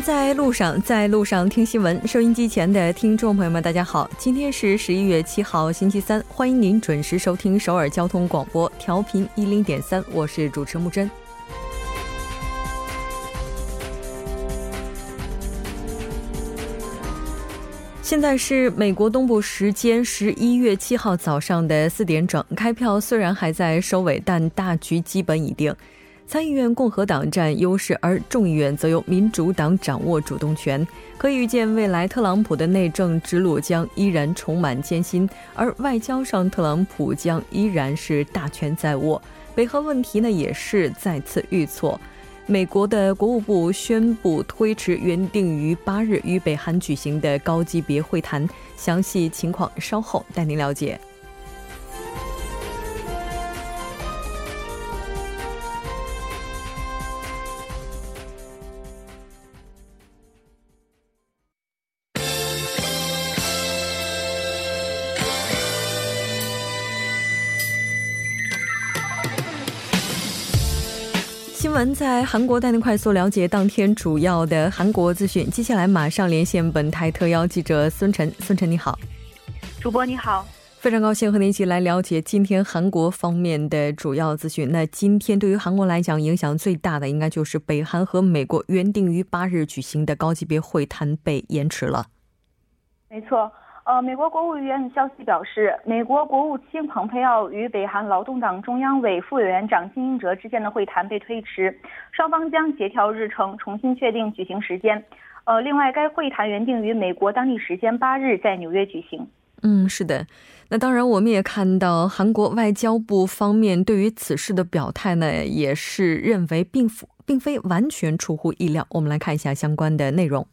在路上，在路上听新闻。收音机前的听众朋友们，大家好，今天是十一月七号，星期三，欢迎您准时收听首尔交通广播，调频一零点三，我是主持木真。现在是美国东部时间十一月七号早上的四点整，开票虽然还在收尾，但大局基本已定。参议院共和党占优势，而众议院则由民主党掌握主动权。可以预见，未来特朗普的内政之路将依然充满艰辛，而外交上，特朗普将依然是大权在握。北韩问题呢，也是再次遇挫。美国的国务部宣布推迟原定于八日与北韩举行的高级别会谈，详细情况稍后带您了解。在韩国带您快速了解当天主要的韩国资讯。接下来马上连线本台特邀记者孙晨。孙晨你好，主播你好，非常高兴和您一起来了解今天韩国方面的主要资讯。那今天对于韩国来讲，影响最大的应该就是北韩和美国原定于八日举行的高级别会谈被延迟了。没错。呃，美国国务院消息表示，美国国务卿蓬佩奥与北韩劳动党中央委副委员长金英哲之间的会谈被推迟，双方将协调日程，重新确定举行时间。呃，另外，该会谈原定于美国当地时间八日在纽约举行。嗯，是的。那当然，我们也看到韩国外交部方面对于此事的表态呢，也是认为并不并非完全出乎意料。我们来看一下相关的内容。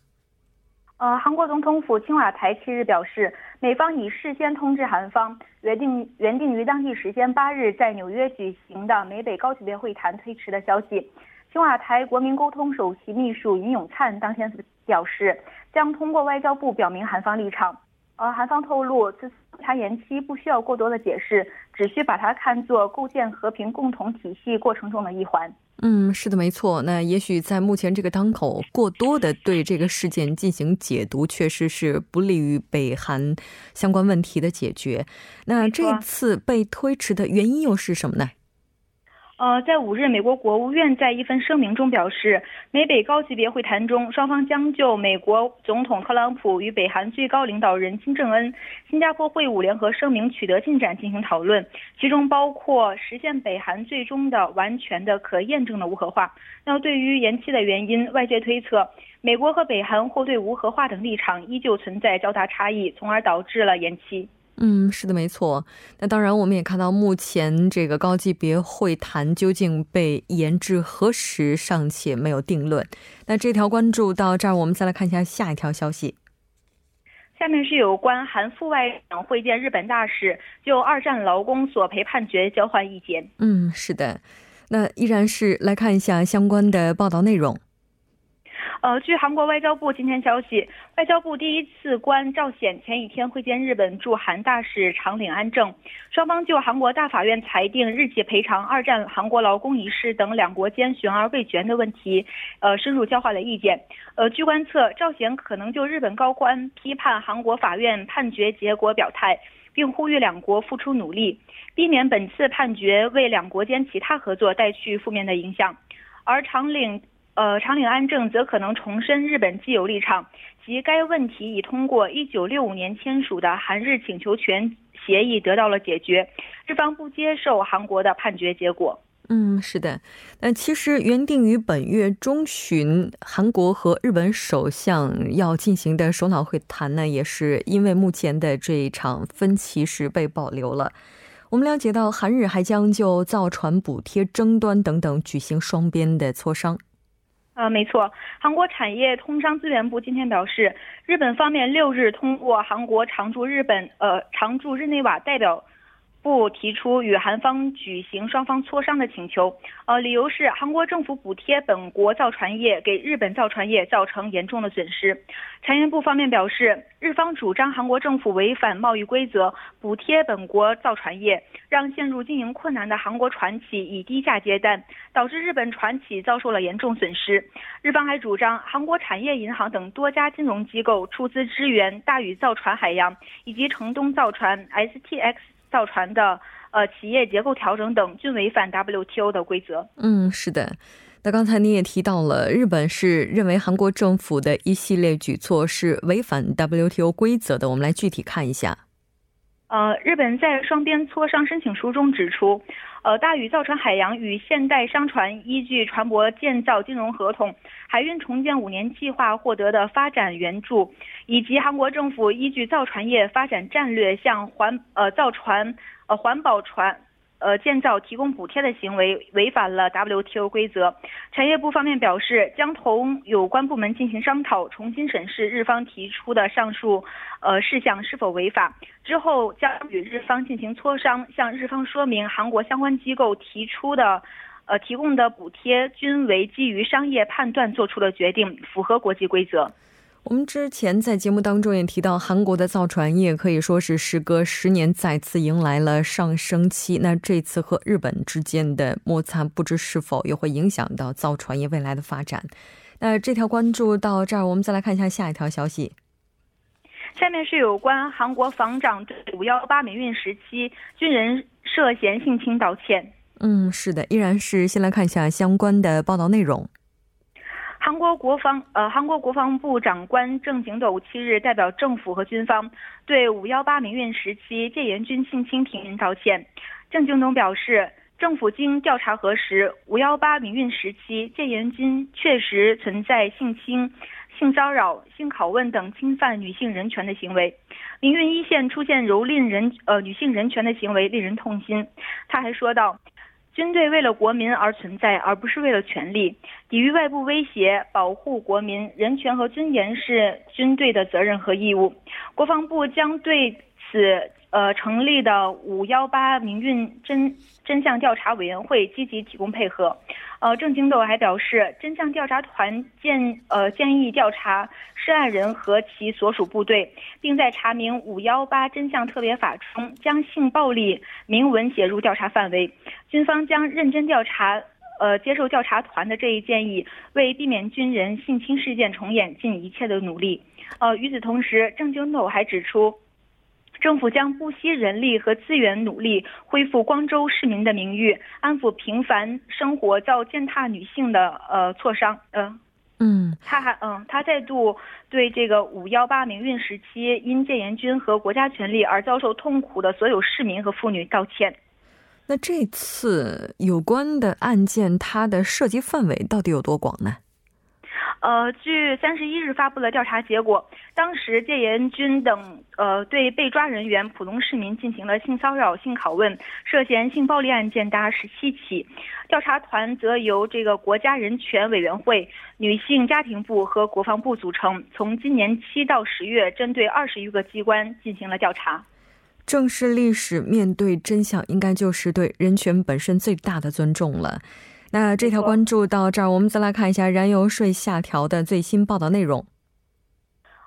呃，韩国总统府青瓦台七日表示，美方已事先通知韩方，原定原定于当地时间八日在纽约举行的美北高级别会谈推迟的消息。青瓦台国民沟通首席秘书尹永灿当天表示，将通过外交部表明韩方立场。呃，韩方透露，此次谈延期不需要过多的解释，只需把它看作构建和平共同体系过程中的一环。嗯，是的，没错。那也许在目前这个当口，过多的对这个事件进行解读，确实是不利于北韩相关问题的解决。那这次被推迟的原因又是什么呢？呃，在五日，美国国务院在一份声明中表示，美北高级别会谈中，双方将就美国总统特朗普与北韩最高领导人金正恩新加坡会晤联合声明取得进展进行讨论，其中包括实现北韩最终的完全的可验证的无核化。那么对于延期的原因，外界推测，美国和北韩或对无核化等立场依旧存在较大差异，从而导致了延期。嗯，是的，没错。那当然，我们也看到目前这个高级别会谈究竟被延至何时尚且没有定论。那这条关注到这儿，我们再来看一下下一条消息。下面是有关韩副外长会见日本大使，就二战劳工索赔判决交换意见。嗯，是的。那依然是来看一下相关的报道内容。呃，据韩国外交部今天消息，外交部第一次官赵显前一天会见日本驻韩大使长岭安正，双方就韩国大法院裁定日结赔偿二战韩国劳工一事等两国间悬而未决的问题，呃，深入交换了意见。呃，据观测，赵显可能就日本高官批判韩国法院判决结果表态，并呼吁两国付出努力，避免本次判决为两国间其他合作带去负面的影响。而长岭。呃，长岭安正则可能重申日本既有立场，即该问题已通过一九六五年签署的韩日请求权协议得到了解决，日方不接受韩国的判决结果。嗯，是的。那其实原定于本月中旬，韩国和日本首相要进行的首脑会谈呢，也是因为目前的这一场分歧是被保留了。我们了解到，韩日还将就造船补贴争端等等举行双边的磋商。啊，没错，韩国产业通商资源部今天表示，日本方面六日通过韩国常驻日本呃常驻日内瓦代表部提出与韩方举行双方磋商的请求，呃，理由是韩国政府补贴本国造船业，给日本造船业造成严重的损失。财源部方面表示，日方主张韩国政府违反贸易规则，补贴本国造船业，让陷入经营困难的韩国船企以低价接单，导致日本船企遭受了严重损失。日方还主张韩国产业银行等多家金融机构出资支援大宇造船海洋以及城东造船 STX。造船的呃企业结构调整等均违反 WTO 的规则。嗯，是的。那刚才你也提到了，日本是认为韩国政府的一系列举措是违反 WTO 规则的。我们来具体看一下。呃，日本在双边磋商申请书中指出，呃，大宇造船海洋与现代商船依据船舶建造金融合同、海运重建五年计划获得的发展援助，以及韩国政府依据造船业发展战略向环呃造船呃环保船。呃，建造提供补贴的行为违反了 WTO 规则。产业部方面表示，将同有关部门进行商讨，重新审视日方提出的上述呃事项是否违法。之后将与日方进行磋商，向日方说明韩国相关机构提出的呃提供的补贴均为基于商业判断做出的决定，符合国际规则。我们之前在节目当中也提到，韩国的造船业可以说是时隔十年再次迎来了上升期。那这次和日本之间的摩擦，不知是否也会影响到造船业未来的发展？那这条关注到这儿，我们再来看一下下一条消息。下面是有关韩国防长对五幺八民运时期军人涉嫌性侵道歉。嗯，是的，依然是先来看一下相关的报道内容。韩国国防呃，韩国国防部长官郑景斗七日代表政府和军方对五幺八民运时期戒严军性侵平民道歉。郑景斗表示，政府经调查核实，五幺八民运时期戒严军确实存在性侵、性骚扰、性拷问等侵犯女性人权的行为。民运一线出现蹂躏人呃女性人权的行为，令人痛心。他还说道。军队为了国民而存在，而不是为了权力。抵御外部威胁，保护国民人权和尊严是军队的责任和义务。国防部将对此。呃，成立的五幺八民运真真相调查委员会积极提供配合。呃，郑景斗还表示，真相调查团建呃建议调查涉案人和其所属部队，并在查明五幺八真相特别法中将性暴力明文写入调查范围。军方将认真调查，呃，接受调查团的这一建议，为避免军人性侵事件重演尽一切的努力。呃，与此同时，郑景斗还指出。政府将不惜人力和资源，努力恢复光州市民的名誉，安抚平凡生活遭践踏女性的呃挫伤。嗯嗯，他还嗯，他再度对这个五幺八民运时期因戒严军和国家权力而遭受痛苦的所有市民和妇女道歉。那这次有关的案件，它的涉及范围到底有多广呢？呃，据三十一日发布的调查结果，当时戒严军等呃对被抓人员普通市民进行了性骚扰、性拷问，涉嫌性暴力案件达十七起。调查团则由这个国家人权委员会、女性家庭部和国防部组成，从今年七到十月，针对二十余个机关进行了调查。正视历史，面对真相，应该就是对人权本身最大的尊重了。那这条关注到这儿，我们再来看一下燃油税下调的最新报道内容。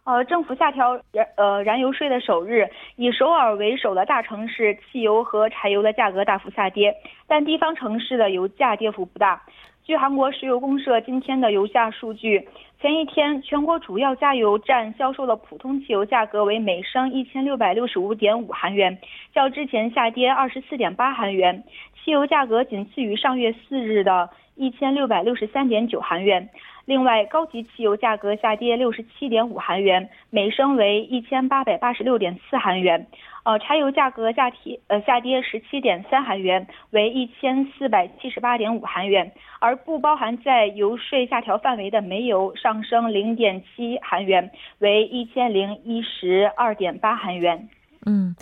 呃，政府下调燃呃燃油税的首日，以首尔为首的大城市汽油和柴油的价格大幅下跌，但地方城市的油价跌幅不大。据韩国石油公社今天的油价数据，前一天全国主要加油站销售的普通汽油价格为每升一千六百六十五点五韩元，较之前下跌二十四点八韩元。汽油价格仅次于上月四日的一千六百六十三点九韩元。另外，高级汽油价格下跌六十七点五韩元，每升为一千八百八十六点四韩元。呃，柴油价格下跌呃下跌十七点三韩元，为一千四百七十八点五韩元。而不包含在油税下调范围的煤油上升零点七韩元，为一千零一十二点八韩元。嗯。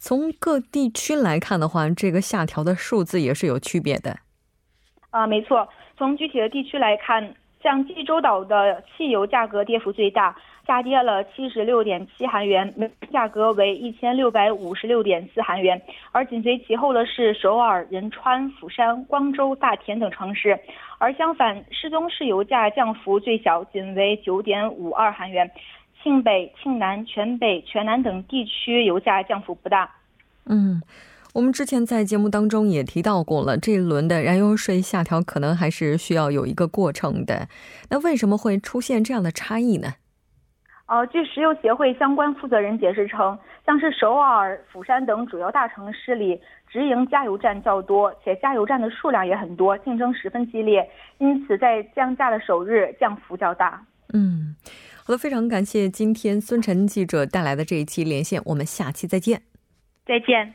从各地区来看的话，这个下调的数字也是有区别的。啊，没错。从具体的地区来看，像济州岛的汽油价格跌幅最大，下跌了七十六点七韩元，价格为一千六百五十六点四韩元。而紧随其后的是首尔、仁川、釜山、光州、大田等城市。而相反，世宗市油价降幅最小，仅为九点五二韩元。庆北、庆南、全北、全南等地区油价降幅不大。嗯。我们之前在节目当中也提到过了，这一轮的燃油税下调可能还是需要有一个过程的。那为什么会出现这样的差异呢？呃，据石油协会相关负责人解释称，像是首尔、釜山等主要大城市里，直营加油站较多，且加油站的数量也很多，竞争十分激烈，因此在降价的首日降幅较大。嗯，好的，非常感谢今天孙晨记者带来的这一期连线，我们下期再见。再见。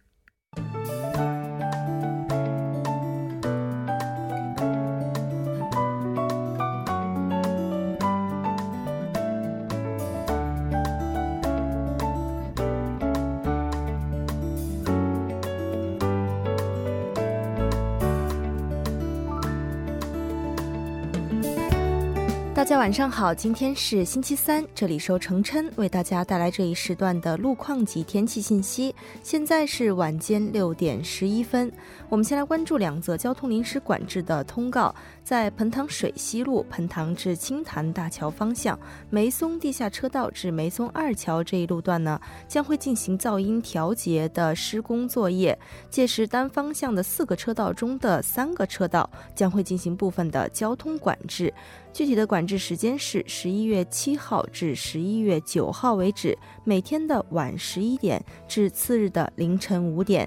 晚上好，今天是星期三，这里收程琛为大家带来这一时段的路况及天气信息。现在是晚间六点十一分，我们先来关注两则交通临时管制的通告。在彭塘水西路彭塘至青潭大桥方向梅松地下车道至梅松二桥这一路段呢，将会进行噪音调节的施工作业，届时单方向的四个车道中的三个车道将会进行部分的交通管制。具体的管制是时间是十一月七号至十一月九号为止，每天的晚十一点至次日的凌晨五点。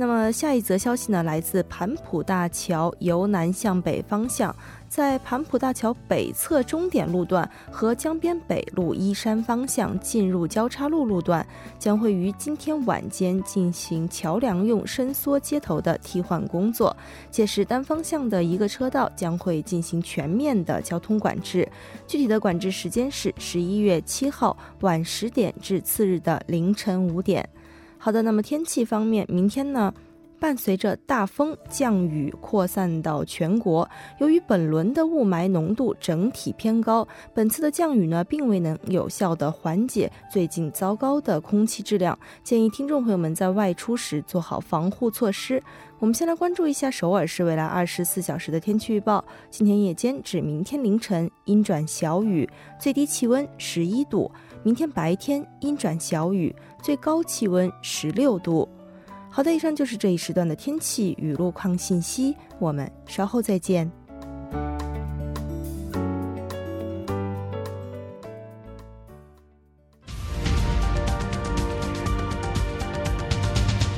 那么下一则消息呢，来自盘浦大桥由南向北方向。在盘浦大桥北侧终点路段和江边北路依山方向进入交叉路路段，将会于今天晚间进行桥梁用伸缩接头的替换工作。届时，单方向的一个车道将会进行全面的交通管制。具体的管制时间是十一月七号晚十点至次日的凌晨五点。好的，那么天气方面，明天呢？伴随着大风降雨扩散到全国，由于本轮的雾霾浓度整体偏高，本次的降雨呢并未能有效的缓解最近糟糕的空气质量，建议听众朋友们在外出时做好防护措施。我们先来关注一下首尔市未来二十四小时的天气预报：今天夜间至明天凌晨阴转小雨，最低气温十一度；明天白天阴转小雨，最高气温十六度。好的，以上就是这一时段的天气与路况信息，我们稍后再见。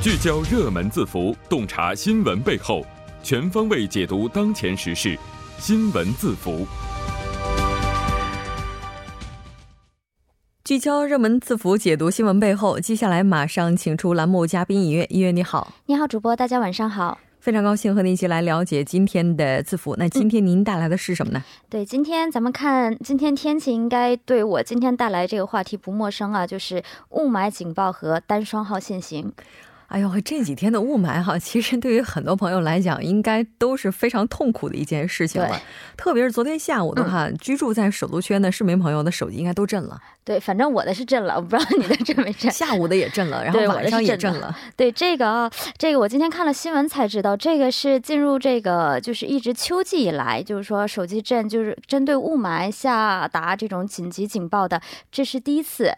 聚焦热门字符，洞察新闻背后，全方位解读当前时事，新闻字符。聚焦热门字符，解读新闻背后。接下来马上请出栏目嘉宾音乐，音乐你好，你好，主播，大家晚上好，非常高兴和您一起来了解今天的字符。那今天您带来的是什么呢？对，今天咱们看，今天天气应该对我今天带来这个话题不陌生啊，就是雾霾警报和单双号限行。哎呦，这几天的雾霾哈，其实对于很多朋友来讲，应该都是非常痛苦的一件事情了。特别是昨天下午的话，居住在首都圈的市民朋友的手机应该都震了。对，反正我的是震了，我不知道你的震没震。下午的也震了，然后晚上也震了。对，这个啊，这个我今天看了新闻才知道，这个是进入这个就是一直秋季以来，就是说手机震就是针对雾霾下达这种紧急警报的，这是第一次。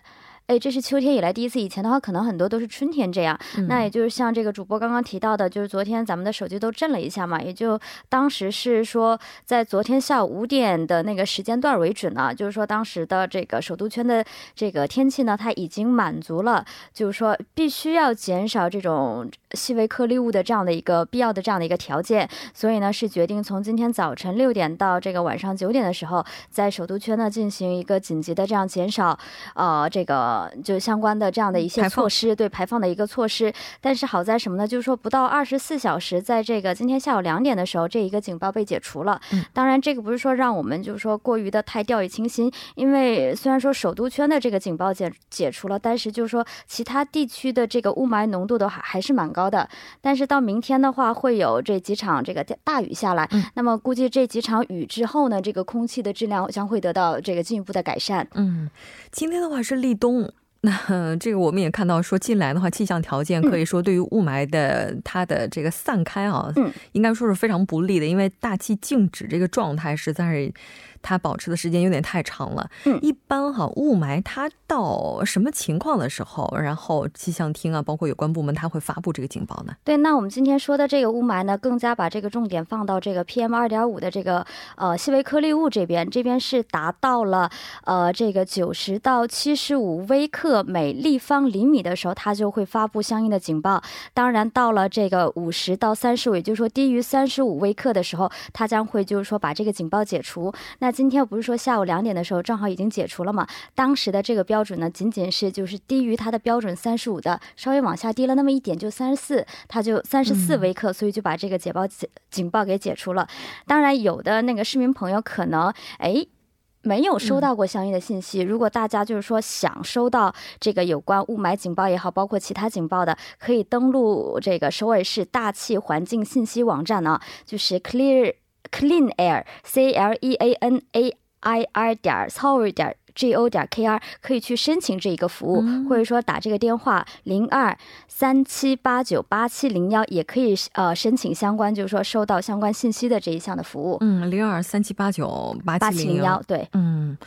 哎，这是秋天以来第一次。以前的话，可能很多都是春天这样。那也就是像这个主播刚刚提到的，就是昨天咱们的手机都震了一下嘛。也就当时是说，在昨天下午五点的那个时间段为准呢，就是说当时的这个首都圈的这个天气呢，它已经满足了，就是说必须要减少这种细微颗粒物的这样的一个必要的这样的一个条件。所以呢，是决定从今天早晨六点到这个晚上九点的时候，在首都圈呢进行一个紧急的这样减少，呃，这个。个就相关的这样的一些措施，对排放的一个措施。但是好在什么呢？就是说不到二十四小时，在这个今天下午两点的时候，这一个警报被解除了。嗯当然，这个不是说让我们就是说过于的太掉以轻心，因为虽然说首都圈的这个警报解解除了，但是就是说其他地区的这个雾霾浓度都还还是蛮高的。但是到明天的话，会有这几场这个大雨下来，那么估计这几场雨之后呢，这个空气的质量将会得到这个进一步的改善。嗯，今天的话是立冬。那这个我们也看到，说近来的话，气象条件可以说对于雾霾的它的这个散开啊，嗯，应该说是非常不利的，因为大气静止这个状态实在是。它保持的时间有点太长了。嗯，一般哈雾霾它到什么情况的时候，然后气象厅啊，包括有关部门，它会发布这个警报呢？对，那我们今天说的这个雾霾呢，更加把这个重点放到这个 PM 二点五的这个呃细微颗粒物这边，这边是达到了呃这个九十到七十五微克每立方厘米的时候，它就会发布相应的警报。当然，到了这个五十到三十五，也就是说低于三十五微克的时候，它将会就是说把这个警报解除。那今天不是说下午两点的时候正好已经解除了嘛？当时的这个标准呢，仅仅是就是低于它的标准三十五的，稍微往下低了那么一点，就三十四，它就三十四微克，所以就把这个解报警警报给解除了。当然，有的那个市民朋友可能哎没有收到过相应的信息。如果大家就是说想收到这个有关雾霾警报也好，包括其他警报的，可以登录这个首尔市大气环境信息网站呢，就是 Clear Clean Air C L E A N A。i r 点 s o u r 点 g o 点 k r 可以去申请这一个服务，或者说打这个电话零二三七八九八七零幺，也可以呃申请相关，就是说收到相关信息的这一项的服务。嗯，零二三七八九八七零幺，对，嗯。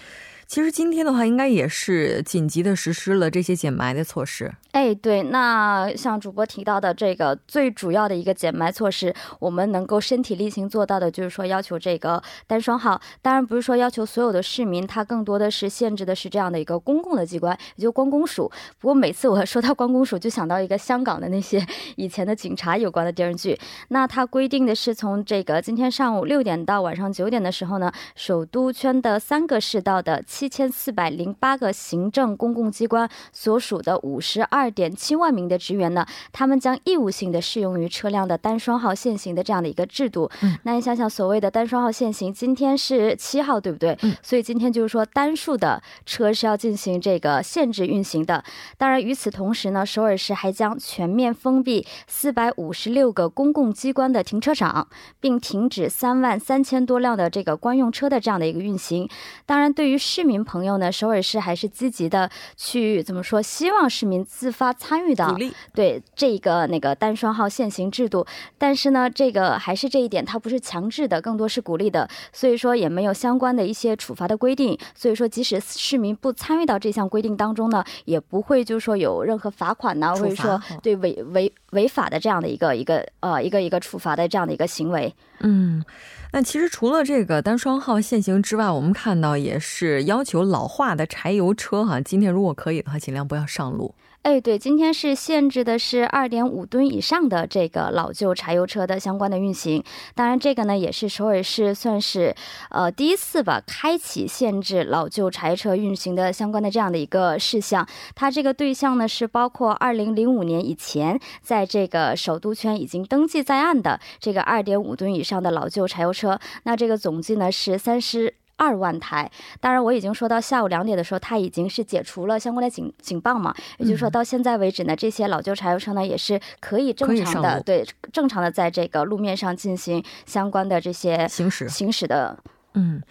其实今天的话，应该也是紧急的实施了这些减霾的措施。哎，对，那像主播提到的这个最主要的一个减霾措施，我们能够身体力行做到的，就是说要求这个单双号。当然不是说要求所有的市民，它更多的是限制的是这样的一个公共的机关，也就关公署。不过每次我说到关公署，就想到一个香港的那些以前的警察有关的电视剧。那它规定的是从这个今天上午六点到晚上九点的时候呢，首都圈的三个市道的。七千四百零八个行政公共机关所属的五十二点七万名的职员呢，他们将义务性的适用于车辆的单双号限行的这样的一个制度。嗯，那你想想，所谓的单双号限行，今天是七号，对不对？嗯，所以今天就是说单数的车是要进行这个限制运行的。当然，与此同时呢，首尔市还将全面封闭四百五十六个公共机关的停车场，并停止三万三千多辆的这个官用车的这样的一个运行。当然，对于市民朋友呢，首尔市还是积极的去怎么说？希望市民自发参与到对这个那个单双号限行制度。但是呢，这个还是这一点，它不是强制的，更多是鼓励的。所以说也没有相关的一些处罚的规定。所以说，即使市民不参与到这项规定当中呢，也不会就是说有任何罚款呢，或者说对违违违法的这样的一个一个呃一个一个处罚的这样的一个行为。嗯。那其实除了这个单双号限行之外，我们看到也是要要求老化的柴油车哈，今天如果可以的话，尽量不要上路。哎，对，今天是限制的是二点五吨以上的这个老旧柴油车的相关的运行。当然，这个呢也是首尔市算是呃第一次吧，开启限制老旧柴车运行的相关的这样的一个事项。它这个对象呢是包括二零零五年以前在这个首都圈已经登记在案的这个二点五吨以上的老旧柴油车。那这个总计呢是三十。二万台，当然我已经说到下午两点的时候，它已经是解除了相关的警警报嘛，也就是说到现在为止呢，这些老旧柴油车呢也是可以正常的对正常的在这个路面上进行相关的这些行驶行驶的。嗯，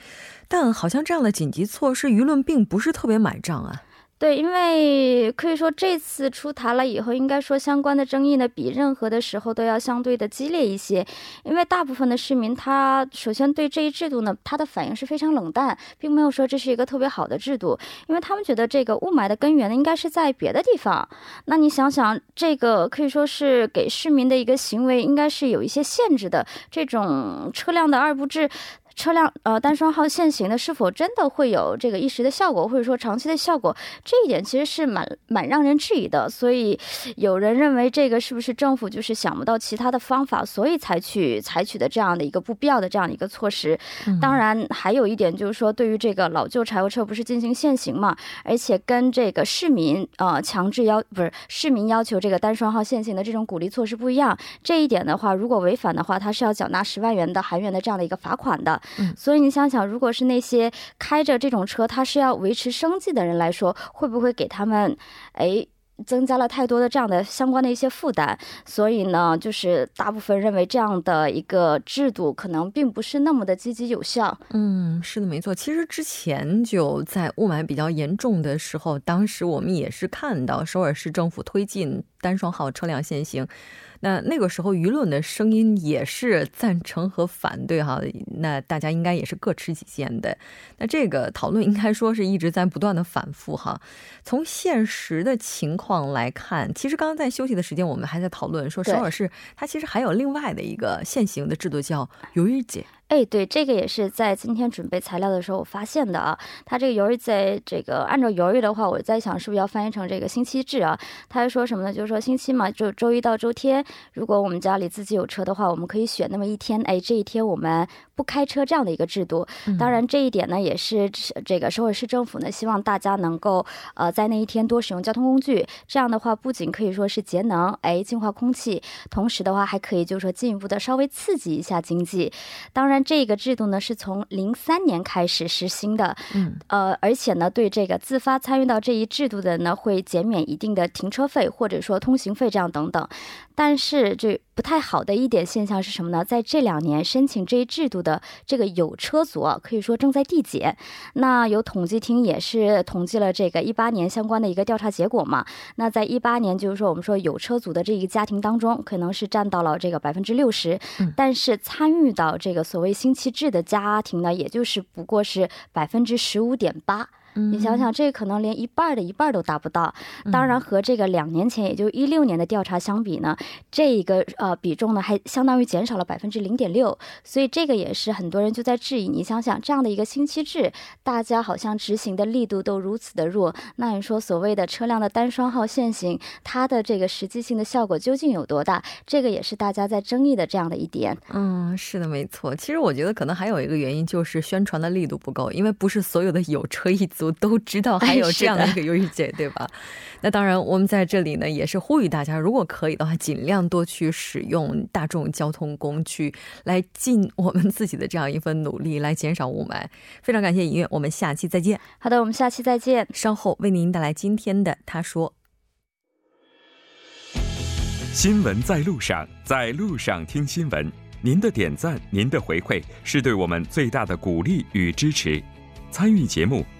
但好像这样的紧急措施，舆论并不是特别买账啊。对，因为可以说这次出台了以后，应该说相关的争议呢，比任何的时候都要相对的激烈一些。因为大部分的市民，他首先对这一制度呢，他的反应是非常冷淡，并没有说这是一个特别好的制度，因为他们觉得这个雾霾的根源呢，应该是在别的地方。那你想想，这个可以说是给市民的一个行为，应该是有一些限制的。这种车辆的二不制。车辆呃单双号限行的是否真的会有这个一时的效果，或者说长期的效果？这一点其实是蛮蛮让人质疑的。所以有人认为这个是不是政府就是想不到其他的方法，所以才去采取的这样的一个不必要的这样的一个措施。当然，还有一点就是说，对于这个老旧柴油车不是进行限行嘛，而且跟这个市民呃强制要不是市民要求这个单双号限行的这种鼓励措施不一样。这一点的话，如果违反的话，他是要缴纳十万元的韩元的这样的一个罚款的。所以你想想，如果是那些开着这种车，他是要维持生计的人来说，会不会给他们，哎，增加了太多的这样的相关的一些负担？所以呢，就是大部分认为这样的一个制度可能并不是那么的积极有效。嗯，是的，没错。其实之前就在雾霾比较严重的时候，当时我们也是看到首尔市政府推进单双号车辆限行。那那个时候舆论的声音也是赞成和反对哈，那大家应该也是各持己见的。那这个讨论应该说是一直在不断的反复哈。从现实的情况来看，其实刚刚在休息的时间，我们还在讨论说首尔市它其实还有另外的一个现行的制度叫游鱼节。哎，对，这个也是在今天准备材料的时候我发现的啊。他这个由于在这个按照由于的话，我在想是不是要翻译成这个星期制啊？他还说什么呢？就是说星期嘛，就周一到周天，如果我们家里自己有车的话，我们可以选那么一天，哎，这一天我们不开车这样的一个制度。当然，这一点呢，也是这个首尔市政府呢，希望大家能够呃在那一天多使用交通工具。这样的话，不仅可以说是节能，哎，净化空气，同时的话还可以就是说进一步的稍微刺激一下经济。当然。这个制度呢是从零三年开始实行的，嗯，呃，而且呢，对这个自发参与到这一制度的呢，会减免一定的停车费或者说通行费这样等等。但是这不太好的一点现象是什么呢？在这两年申请这一制度的这个有车族啊，可以说正在递减。那有统计厅也是统计了这个一八年相关的一个调查结果嘛？那在一八年，就是说我们说有车族的这一个家庭当中，可能是占到了这个百分之六十，但是参与到这个所谓星期制的家庭呢，也就是不过是百分之十五点八。你想想，这可能连一半的一半都达不到。当然，和这个两年前，也就一六年的调查相比呢，这一个呃比重呢，还相当于减少了百分之零点六。所以这个也是很多人就在质疑。你想想，这样的一个星期制，大家好像执行的力度都如此的弱，那你说所谓的车辆的单双号限行，它的这个实际性的效果究竟有多大？这个也是大家在争议的这样的一点。嗯，是的，没错。其实我觉得可能还有一个原因就是宣传的力度不够，因为不是所有的有车一族。都知道还有这样的一个优惠节，对吧？那当然，我们在这里呢也是呼吁大家，如果可以的话，尽量多去使用大众交通工具，来尽我们自己的这样一份努力，来减少雾霾。非常感谢音乐，我们下期再见。好的，我们下期再见。稍后为您带来今天的他说：新闻在路上，在路上听新闻。您的点赞，您的回馈，是对我们最大的鼓励与支持。参与节目，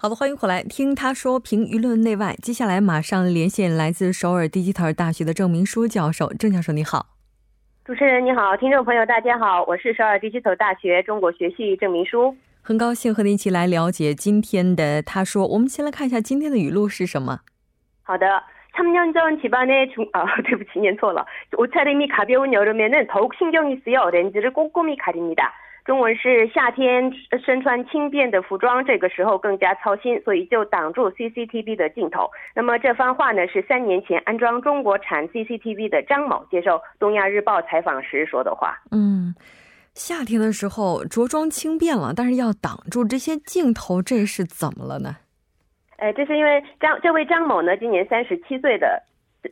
好的，欢迎回来听他说评舆论内外。接下来马上连线来自首尔迪吉特尔大学的郑明书教授。郑教授你好，主持人你好，听众朋友大家好，我是首尔迪吉特尔大学中国学系郑明书，很高兴和您一起来了解今天的他说。我们先来看一下今天的语录是什么。好的，참년전집안의 중， 啊，对不起，念错了。옷차림이가벼운여름에는더욱신경이쓰여렌즈를꼼꼼히가립니다。 中文是夏天身穿轻便的服装，这个时候更加操心，所以就挡住 CCTV 的镜头。那么这番话呢，是三年前安装中国产 CCTV 的张某接受东亚日报采访时说的话。嗯，夏天的时候着装轻便了，但是要挡住这些镜头，这是怎么了呢？哎，这是因为张这位张某呢，今年三十七岁的。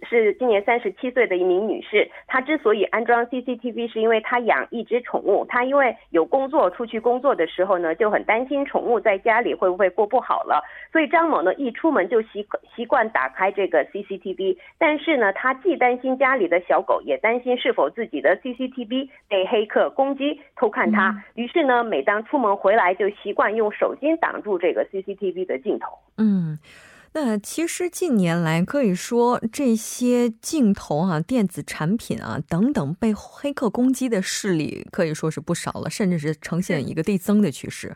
是今年三十七岁的一名女士，她之所以安装 CCTV，是因为她养一只宠物。她因为有工作出去工作的时候呢，就很担心宠物在家里会不会过不好了。所以张某呢一出门就习习惯打开这个 CCTV。但是呢，他既担心家里的小狗，也担心是否自己的 CCTV 被黑客攻击偷看他。于是呢，每当出门回来，就习惯用手机挡住这个 CCTV 的镜头。嗯。那其实近年来可以说，这些镜头啊、电子产品啊等等被黑客攻击的事例可以说是不少了，甚至是呈现一个递增的趋势。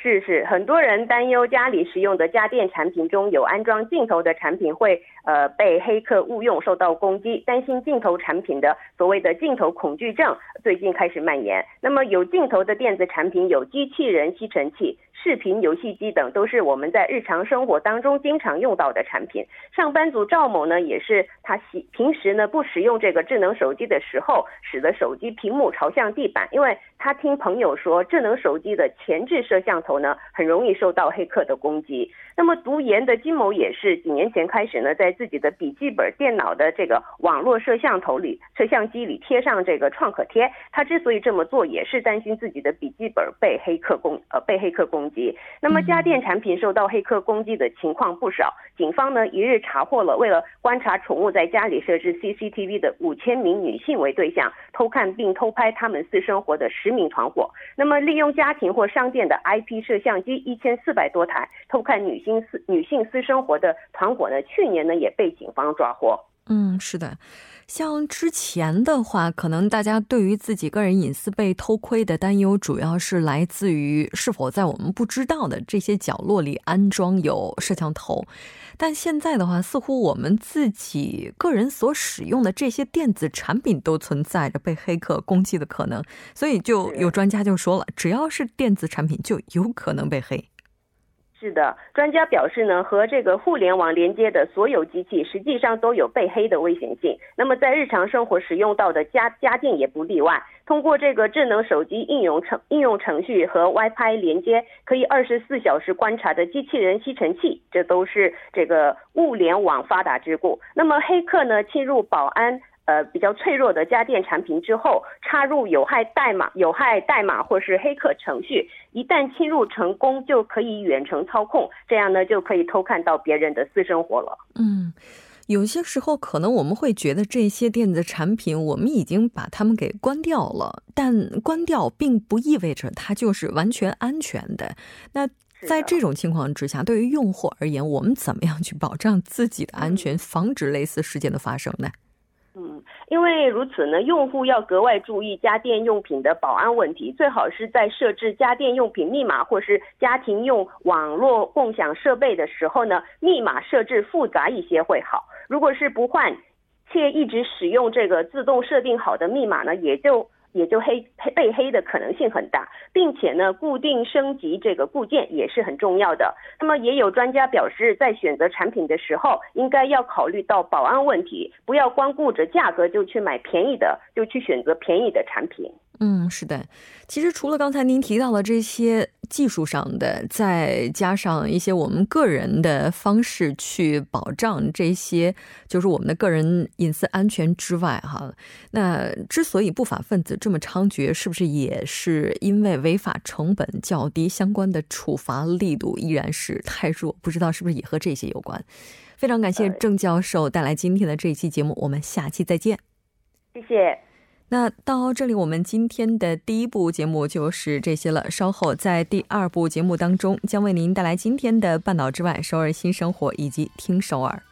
是是，很多人担忧家里使用的家电产品中有安装镜头的产品会呃被黑客误用受到攻击，担心镜头产品的所谓的镜头恐惧症最近开始蔓延。那么有镜头的电子产品有机器人吸尘器。视频游戏机等都是我们在日常生活当中经常用到的产品。上班族赵某呢，也是他喜平时呢不使用这个智能手机的时候，使得手机屏幕朝向地板，因为他听朋友说，智能手机的前置摄像头呢很容易受到黑客的攻击。那么读研的金某也是几年前开始呢，在自己的笔记本电脑的这个网络摄像头里、摄像机里贴上这个创可贴。他之所以这么做，也是担心自己的笔记本被黑客攻呃被黑客攻击。那么家电产品受到黑客攻击的情况不少。警方呢一日查获了为了观察宠物在家里设置 CCTV 的五千名女性为对象，偷看并偷拍他们私生活的十名团伙。那么利用家庭或商店的 IP 摄像机一千四百多台偷看女性。私女性私生活的团伙呢，去年呢也被警方抓获。嗯，是的，像之前的话，可能大家对于自己个人隐私被偷窥的担忧，主要是来自于是否在我们不知道的这些角落里安装有摄像头。但现在的话，似乎我们自己个人所使用的这些电子产品都存在着被黑客攻击的可能，所以就有专家就说了，只要是电子产品，就有可能被黑。是的，专家表示呢，和这个互联网连接的所有机器实际上都有被黑的危险性。那么在日常生活使用到的家家电也不例外。通过这个智能手机应用程应用程序和 WiFi 连接，可以二十四小时观察的机器人吸尘器，这都是这个物联网发达之故。那么黑客呢，侵入保安。呃，比较脆弱的家电产品之后，插入有害代码、有害代码或是黑客程序，一旦侵入成功，就可以远程操控，这样呢就可以偷看到别人的私生活了。嗯，有些时候可能我们会觉得这些电子产品我们已经把它们给关掉了，但关掉并不意味着它就是完全安全的。那在这种情况之下，对于用户而言，我们怎么样去保障自己的安全，防止类似事件的发生呢？因为如此呢，用户要格外注意家电用品的保安问题，最好是在设置家电用品密码或是家庭用网络共享设备的时候呢，密码设置复杂一些会好。如果是不换，且一直使用这个自动设定好的密码呢，也就。也就黑被黑的可能性很大，并且呢，固定升级这个固件也是很重要的。那么也有专家表示，在选择产品的时候，应该要考虑到保安问题，不要光顾着价格就去买便宜的，就去选择便宜的产品。嗯，是的。其实除了刚才您提到的这些技术上的，再加上一些我们个人的方式去保障这些，就是我们的个人隐私安全之外，哈，那之所以不法分子这么猖獗，是不是也是因为违法成本较低，相关的处罚力度依然是太弱？不知道是不是也和这些有关？非常感谢郑教授带来今天的这一期节目，我们下期再见。谢谢。那到这里，我们今天的第一部节目就是这些了。稍后在第二部节目当中，将为您带来今天的《半岛之外》、首尔新生活以及听首尔。